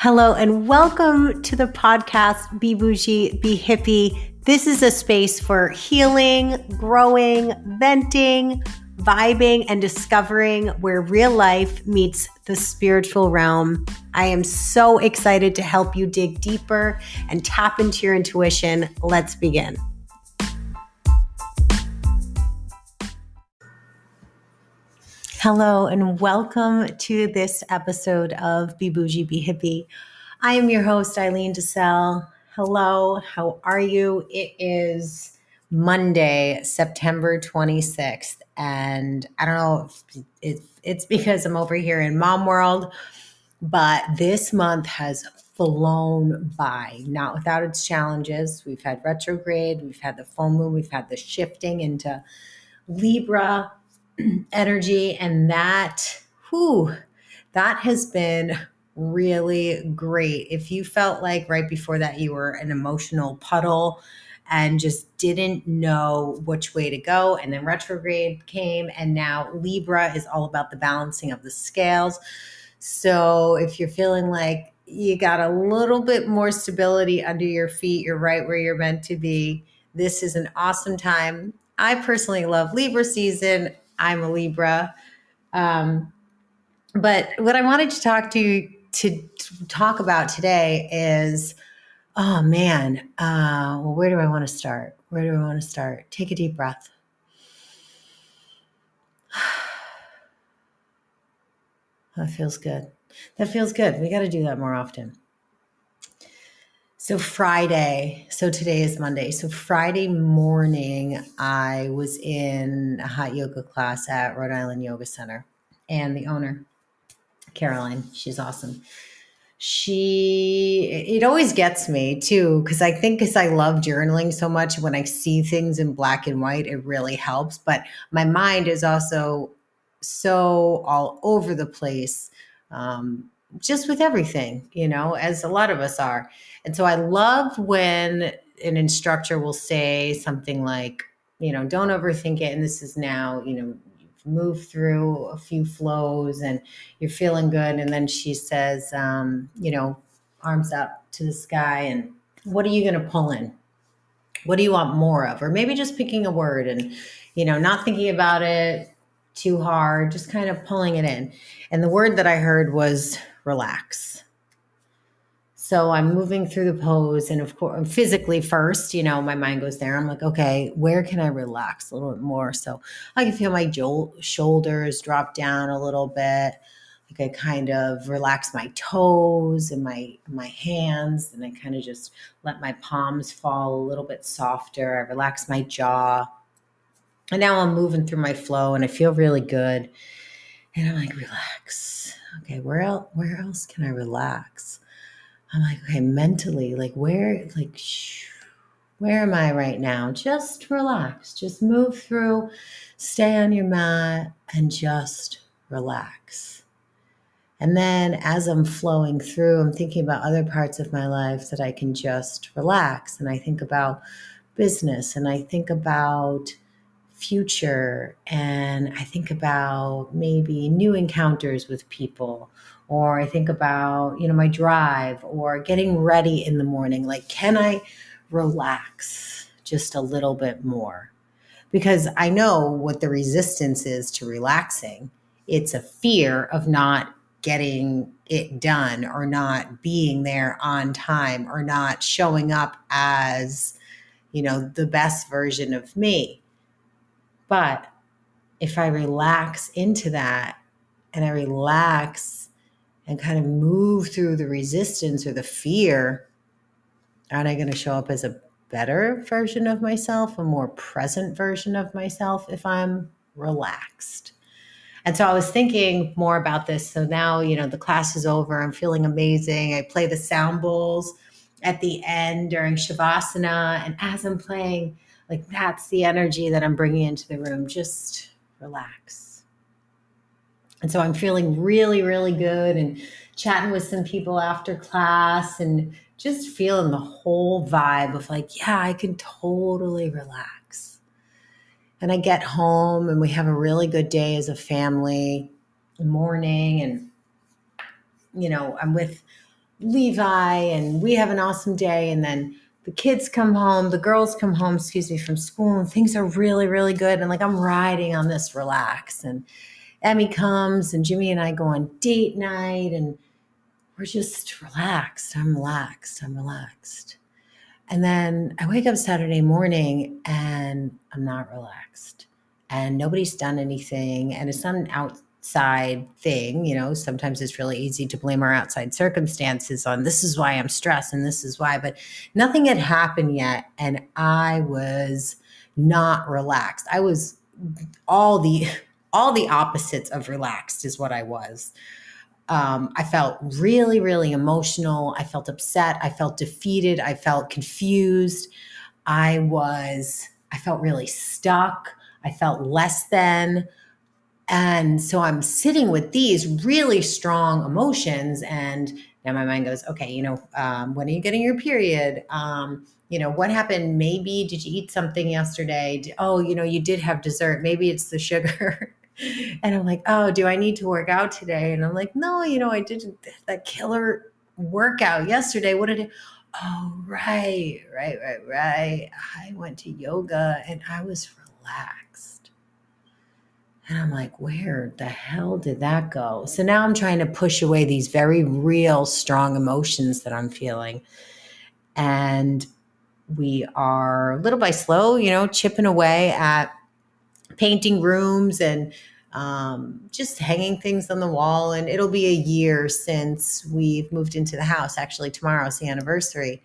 Hello, and welcome to the podcast Be Boujee, Be Hippie. This is a space for healing, growing, venting, vibing, and discovering where real life meets the spiritual realm. I am so excited to help you dig deeper and tap into your intuition. Let's begin. Hello, and welcome to this episode of Be Boujee, Be Hippie. I am your host, Eileen DeSalle. Hello, how are you? It is Monday, September 26th, and I don't know if it's because I'm over here in mom world, but this month has flown by, not without its challenges. We've had retrograde, we've had the full moon, we've had the shifting into Libra energy and that whew, that has been really great. If you felt like right before that you were an emotional puddle and just didn't know which way to go and then retrograde came and now Libra is all about the balancing of the scales. So if you're feeling like you got a little bit more stability under your feet, you're right where you're meant to be. This is an awesome time. I personally love Libra season. I'm a Libra. Um, but what I wanted to talk to to, talk about today is, oh man, uh, well, where do I want to start? Where do I want to start? Take a deep breath. That feels good. That feels good. We got to do that more often. So Friday, so today is Monday. So Friday morning, I was in a hot yoga class at Rhode Island Yoga Center, and the owner, Caroline, she's awesome. She, it always gets me too, because I think because I love journaling so much, when I see things in black and white, it really helps. But my mind is also so all over the place. Um, just with everything, you know, as a lot of us are. And so I love when an instructor will say something like, you know, don't overthink it. And this is now, you know, moved through a few flows and you're feeling good. And then she says, um, you know, arms up to the sky and what are you going to pull in? What do you want more of? Or maybe just picking a word and, you know, not thinking about it too hard, just kind of pulling it in. And the word that I heard was relax. So I'm moving through the pose, and of course, physically first, you know, my mind goes there. I'm like, okay, where can I relax a little bit more? So I can feel my jo- shoulders drop down a little bit. Like I kind of relax my toes and my my hands, and I kind of just let my palms fall a little bit softer. I relax my jaw, and now I'm moving through my flow, and I feel really good. And I'm like, relax okay, where else where else can I relax? I'm like, okay, mentally, like where like shh, where am I right now? Just relax. Just move through, stay on your mat and just relax. And then as I'm flowing through, I'm thinking about other parts of my life that I can just relax. And I think about business and I think about future and I think about maybe new encounters with people or I think about, you know, my drive or getting ready in the morning. Like, can I relax just a little bit more? Because I know what the resistance is to relaxing. It's a fear of not getting it done or not being there on time or not showing up as, you know, the best version of me. But if I relax into that and I relax and kind of move through the resistance or the fear, aren't I going to show up as a better version of myself, a more present version of myself if I'm relaxed? And so I was thinking more about this. So now, you know, the class is over. I'm feeling amazing. I play the sound bowls at the end during Shavasana. And as I'm playing, like that's the energy that I'm bringing into the room. Just relax. And so I'm feeling really, really good and chatting with some people after class and just feeling the whole vibe of like, yeah, I can totally relax. And I get home and we have a really good day as a family morning and you know, I'm with Levi and we have an awesome day. And then the kids come home, the girls come home, excuse me, from school, and things are really, really good. And like I'm riding on this relax. And Emmy comes, and Jimmy and I go on date night, and we're just relaxed. I'm relaxed. I'm relaxed. And then I wake up Saturday morning and I'm not relaxed. And nobody's done anything. And it's not an out outside thing. You know, sometimes it's really easy to blame our outside circumstances on this is why I'm stressed and this is why, but nothing had happened yet. And I was not relaxed. I was all the all the opposites of relaxed is what I was. Um, I felt really, really emotional. I felt upset. I felt defeated. I felt confused. I was, I felt really stuck. I felt less than. And so I'm sitting with these really strong emotions. And now my mind goes, okay, you know, um, when are you getting your period? Um, you know, what happened? Maybe did you eat something yesterday? Oh, you know, you did have dessert. Maybe it's the sugar. and I'm like, oh, do I need to work out today? And I'm like, no, you know, I did that killer workout yesterday. What did it? Oh, right, right, right, right. I went to yoga and I was relaxed. And I'm like, where the hell did that go? So now I'm trying to push away these very real, strong emotions that I'm feeling. And we are little by slow, you know, chipping away at painting rooms and um, just hanging things on the wall. And it'll be a year since we've moved into the house. Actually, tomorrow's the anniversary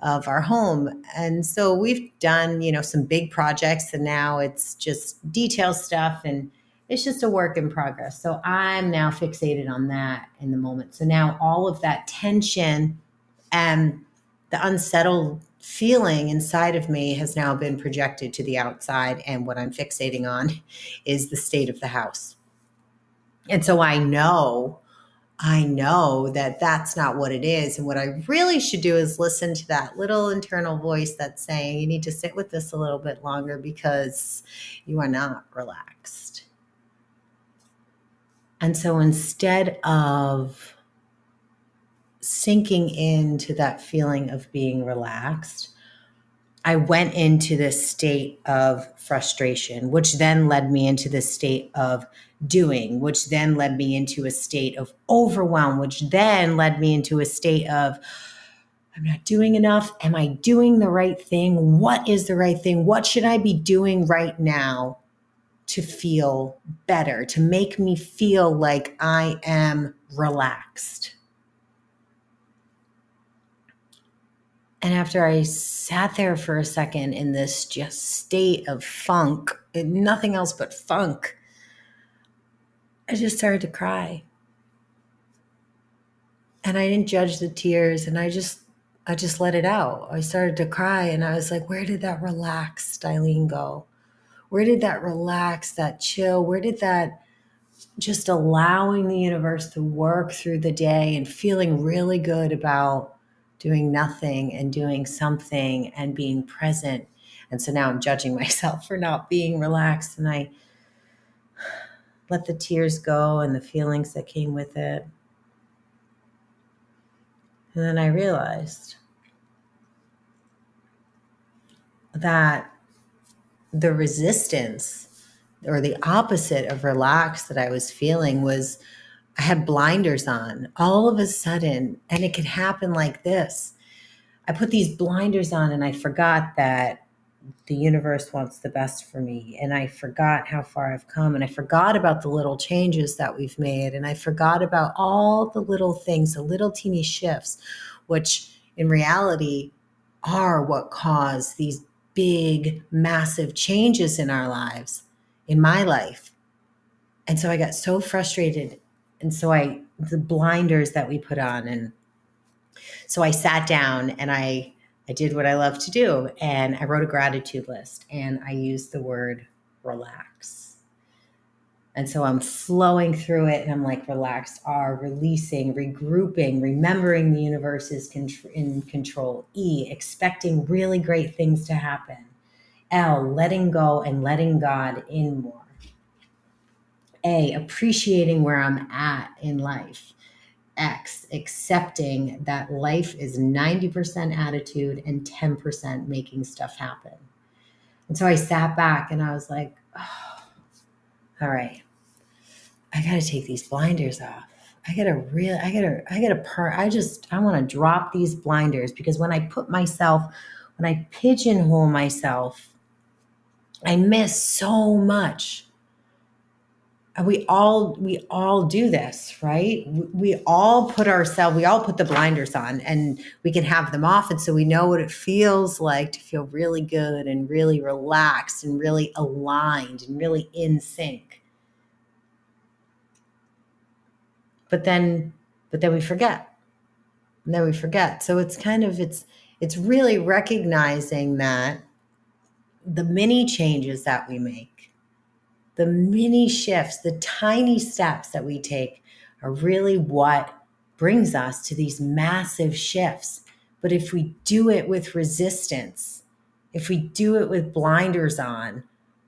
of our home. And so we've done, you know, some big projects and now it's just detail stuff and it's just a work in progress. So I'm now fixated on that in the moment. So now all of that tension and the unsettled feeling inside of me has now been projected to the outside and what I'm fixating on is the state of the house. And so I know I know that that's not what it is. And what I really should do is listen to that little internal voice that's saying, you need to sit with this a little bit longer because you are not relaxed. And so instead of sinking into that feeling of being relaxed, I went into this state of frustration, which then led me into this state of doing, which then led me into a state of overwhelm, which then led me into a state of, I'm not doing enough. Am I doing the right thing? What is the right thing? What should I be doing right now to feel better, to make me feel like I am relaxed? And after I sat there for a second in this just state of funk, nothing else but funk, I just started to cry. And I didn't judge the tears and I just I just let it out. I started to cry and I was like, where did that relaxed Eileen go? Where did that relax, that chill, where did that just allowing the universe to work through the day and feeling really good about doing nothing and doing something and being present. And so now I'm judging myself for not being relaxed and I let the tears go and the feelings that came with it. And then I realized that the resistance or the opposite of relaxed that I was feeling was I had blinders on all of a sudden, and it could happen like this. I put these blinders on and I forgot that the universe wants the best for me. And I forgot how far I've come. And I forgot about the little changes that we've made. And I forgot about all the little things, the little teeny shifts, which in reality are what cause these big, massive changes in our lives, in my life. And so I got so frustrated. And so I, the blinders that we put on. And so I sat down and I I did what I love to do and I wrote a gratitude list and I used the word relax. And so I'm flowing through it and I'm like, relaxed, R, releasing, regrouping, remembering the universe is in control. E, expecting really great things to happen. L, letting go and letting God in more. A, appreciating where I'm at in life. X, accepting that life is 90% attitude and 10% making stuff happen. And so I sat back and I was like, oh, all right, I got to take these blinders off. I gotta really, I gotta, I gotta per, I just, I wanna drop these blinders because when I put myself, when I pigeonhole myself, I miss so much we all we all do this right? We all put ourselves we all put the blinders on and we can have them off. And so we know what it feels like to feel really good and really relaxed and really aligned and really in sync. But then but then we forget. And then we forget. So it's kind of it's it's really recognizing that the many changes that we make the mini shifts, the tiny steps that we take are really what brings us to these massive shifts. But if we do it with resistance, if we do it with blinders on,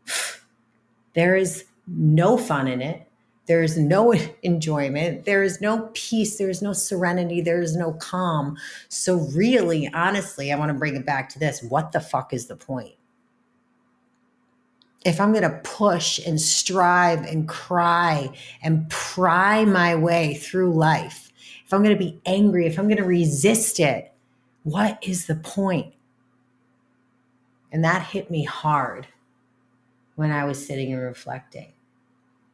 there is no fun in it. There is no enjoyment. There is no peace. There is no serenity. There is no calm. So, really, honestly, I want to bring it back to this what the fuck is the point? If I'm going to push and strive and cry and pry my way through life, if I'm going to be angry, if I'm going to resist it, what is the point? And that hit me hard when I was sitting and reflecting.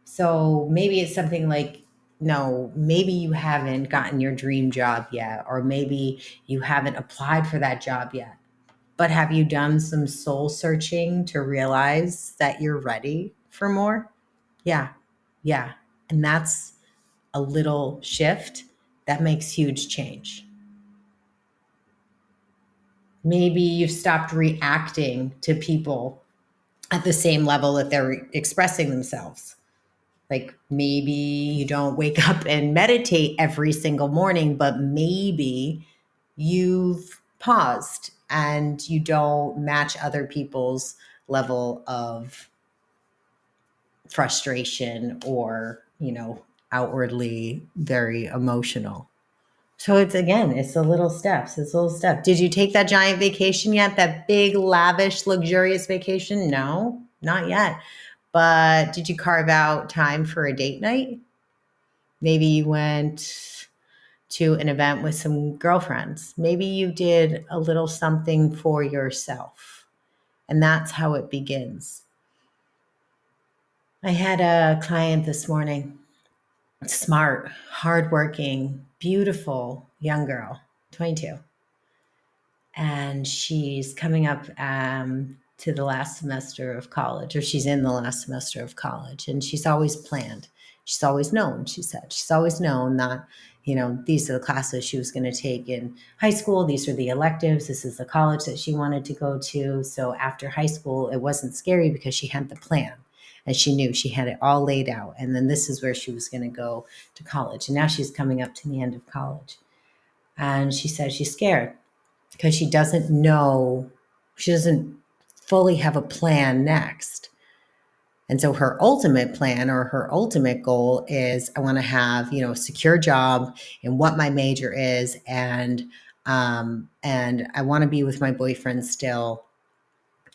So maybe it's something like, no, maybe you haven't gotten your dream job yet, or maybe you haven't applied for that job yet. But have you done some soul searching to realize that you're ready for more? Yeah. Yeah. And that's a little shift that makes huge change. Maybe you've stopped reacting to people at the same level that they're expressing themselves. Like maybe you don't wake up and meditate every single morning, but maybe you've paused and you don't match other people's level of frustration or, you know, outwardly very emotional. So it's again, it's the little steps. It's little step. Did you take that giant vacation yet? That big, lavish, luxurious vacation? No, not yet. But did you carve out time for a date night? Maybe you went to an event with some girlfriends. Maybe you did a little something for yourself. And that's how it begins. I had a client this morning, smart, hardworking, beautiful young girl, 22. And she's coming up um, to the last semester of college, or she's in the last semester of college. And she's always planned. She's always known, she said. She's always known that you know, these are the classes she was going to take in high school. These are the electives. This is the college that she wanted to go to. So after high school, it wasn't scary because she had the plan and she knew she had it all laid out. And then this is where she was going to go to college. And now she's coming up to the end of college. And she said she's scared because she doesn't know, she doesn't fully have a plan next. And so her ultimate plan or her ultimate goal is I want to have, you know, a secure job and what my major is and um and I want to be with my boyfriend still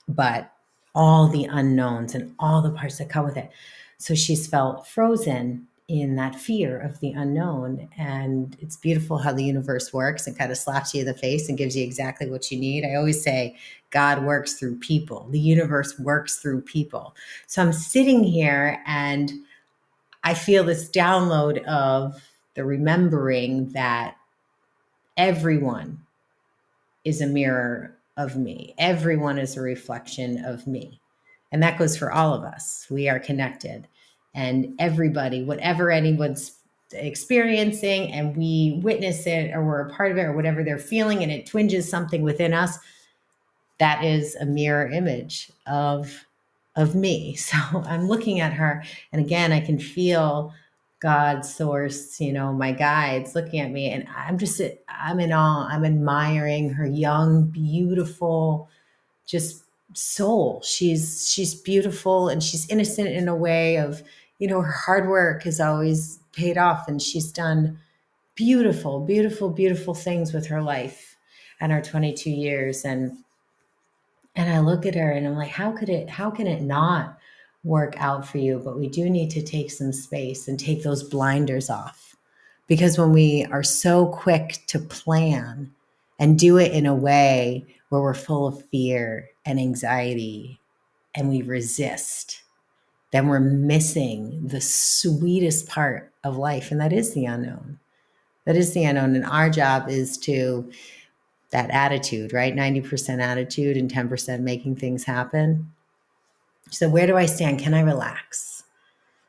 but all the unknowns and all the parts that come with it. So she's felt frozen in that fear of the unknown. And it's beautiful how the universe works and kind of slaps you in the face and gives you exactly what you need. I always say, God works through people, the universe works through people. So I'm sitting here and I feel this download of the remembering that everyone is a mirror of me, everyone is a reflection of me. And that goes for all of us. We are connected and everybody, whatever anyone's experiencing, and we witness it or we're a part of it or whatever they're feeling, and it twinges something within us, that is a mirror image of of me. So I'm looking at her, and again, I can feel God's source, you know, my guides looking at me, and I'm just, I'm in awe. I'm admiring her young, beautiful, just soul. She's she's beautiful and she's innocent in a way of you know, her hard work has always paid off and she's done beautiful, beautiful, beautiful things with her life and her 22 years. And and I look at her and I'm like, how could it, how can it not work out for you? But we do need to take some space and take those blinders off. Because when we are so quick to plan and do it in a way where we're full of fear and anxiety and we resist, then we're missing the sweetest part of life. And that is the unknown. That is the unknown. And our job is to, that attitude, right? 90% attitude and 10% making things happen. So, where do I stand? Can I relax?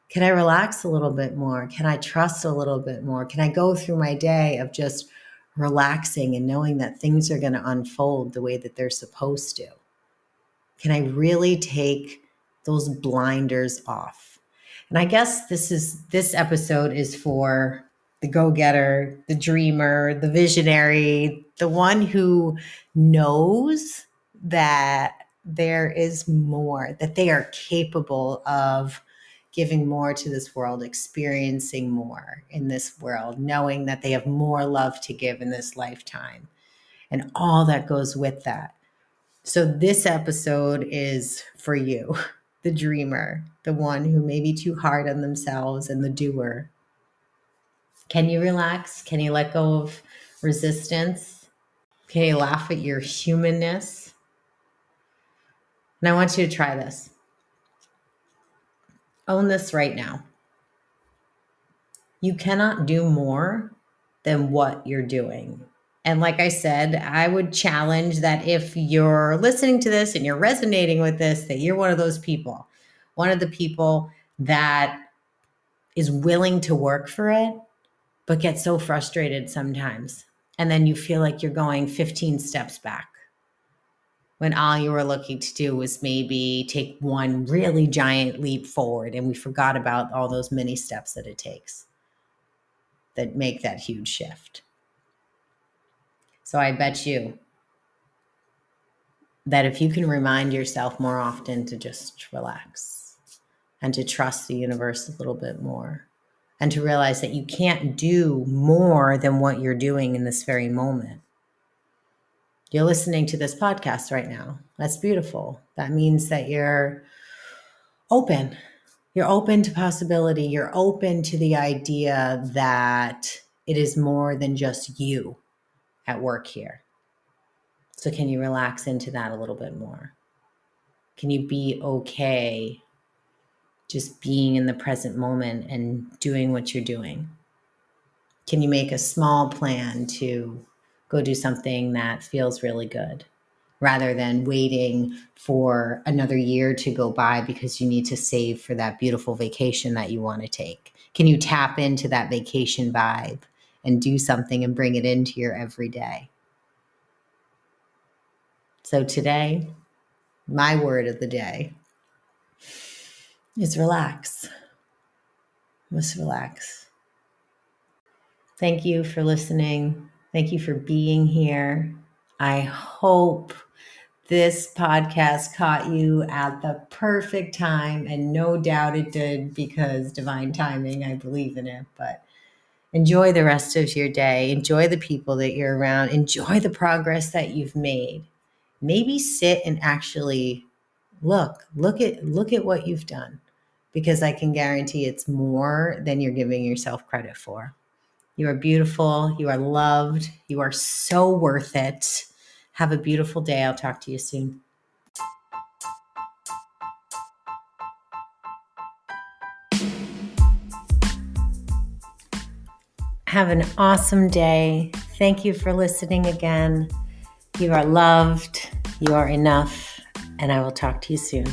Can I relax a little bit more? Can I trust a little bit more? Can I go through my day of just relaxing and knowing that things are going to unfold the way that they're supposed to? Can I really take those blinders off? And I guess this is this episode is for the go-getter, the dreamer, the visionary, the one who knows that there is more, that they are capable of giving more to this world, experiencing more in this world, knowing that they have more love to give in this lifetime, and all that goes with that. So, this episode is for you, the dreamer, the one who may be too hard on themselves, and the doer. Can you relax? Can you let go of resistance? Can you laugh at your humanness? And I want you to try this. Own this right now. You cannot do more than what you're doing. And like I said, I would challenge that if you're listening to this and you're resonating with this, that you're one of those people, one of the people that is willing to work for it, but get so frustrated sometimes. And then you feel like you're going 15 steps back when all you were looking to do was maybe take one really giant leap forward and we forgot about all those many steps that it takes that make that huge shift. So I bet you that if you can remind yourself more often to just relax and to trust the universe a little bit more and to realize that you can't do more than what you're doing in this very moment you're listening to this podcast right now. That's beautiful. That means that you're open. You're open to possibility. You're open to the idea that it is more than just you at work here. So, can you relax into that a little bit more? Can you be okay just being in the present moment and doing what you're doing? Can you make a small plan to go do something that feels really good rather than waiting for another year to go by because you need to save for that beautiful vacation that you want to take? Can you tap into that vacation vibe and do something and bring it into your everyday? So today, my word of the day is relax. Just relax. Thank you for listening. Thank you for being here. I hope this podcast caught you at the perfect time, and no doubt it did because divine timing, I believe in it. But enjoy the rest of your day, enjoy the people that you're around, enjoy the progress that you've made. Maybe sit and actually look, look at look at what you've done because I can guarantee it's more than you're giving yourself credit for. You are beautiful. You are loved. You are so worth it. Have a beautiful day. I'll talk to you soon. Have an awesome day. Thank you for listening again. You are loved. You are enough. And I will talk to you soon.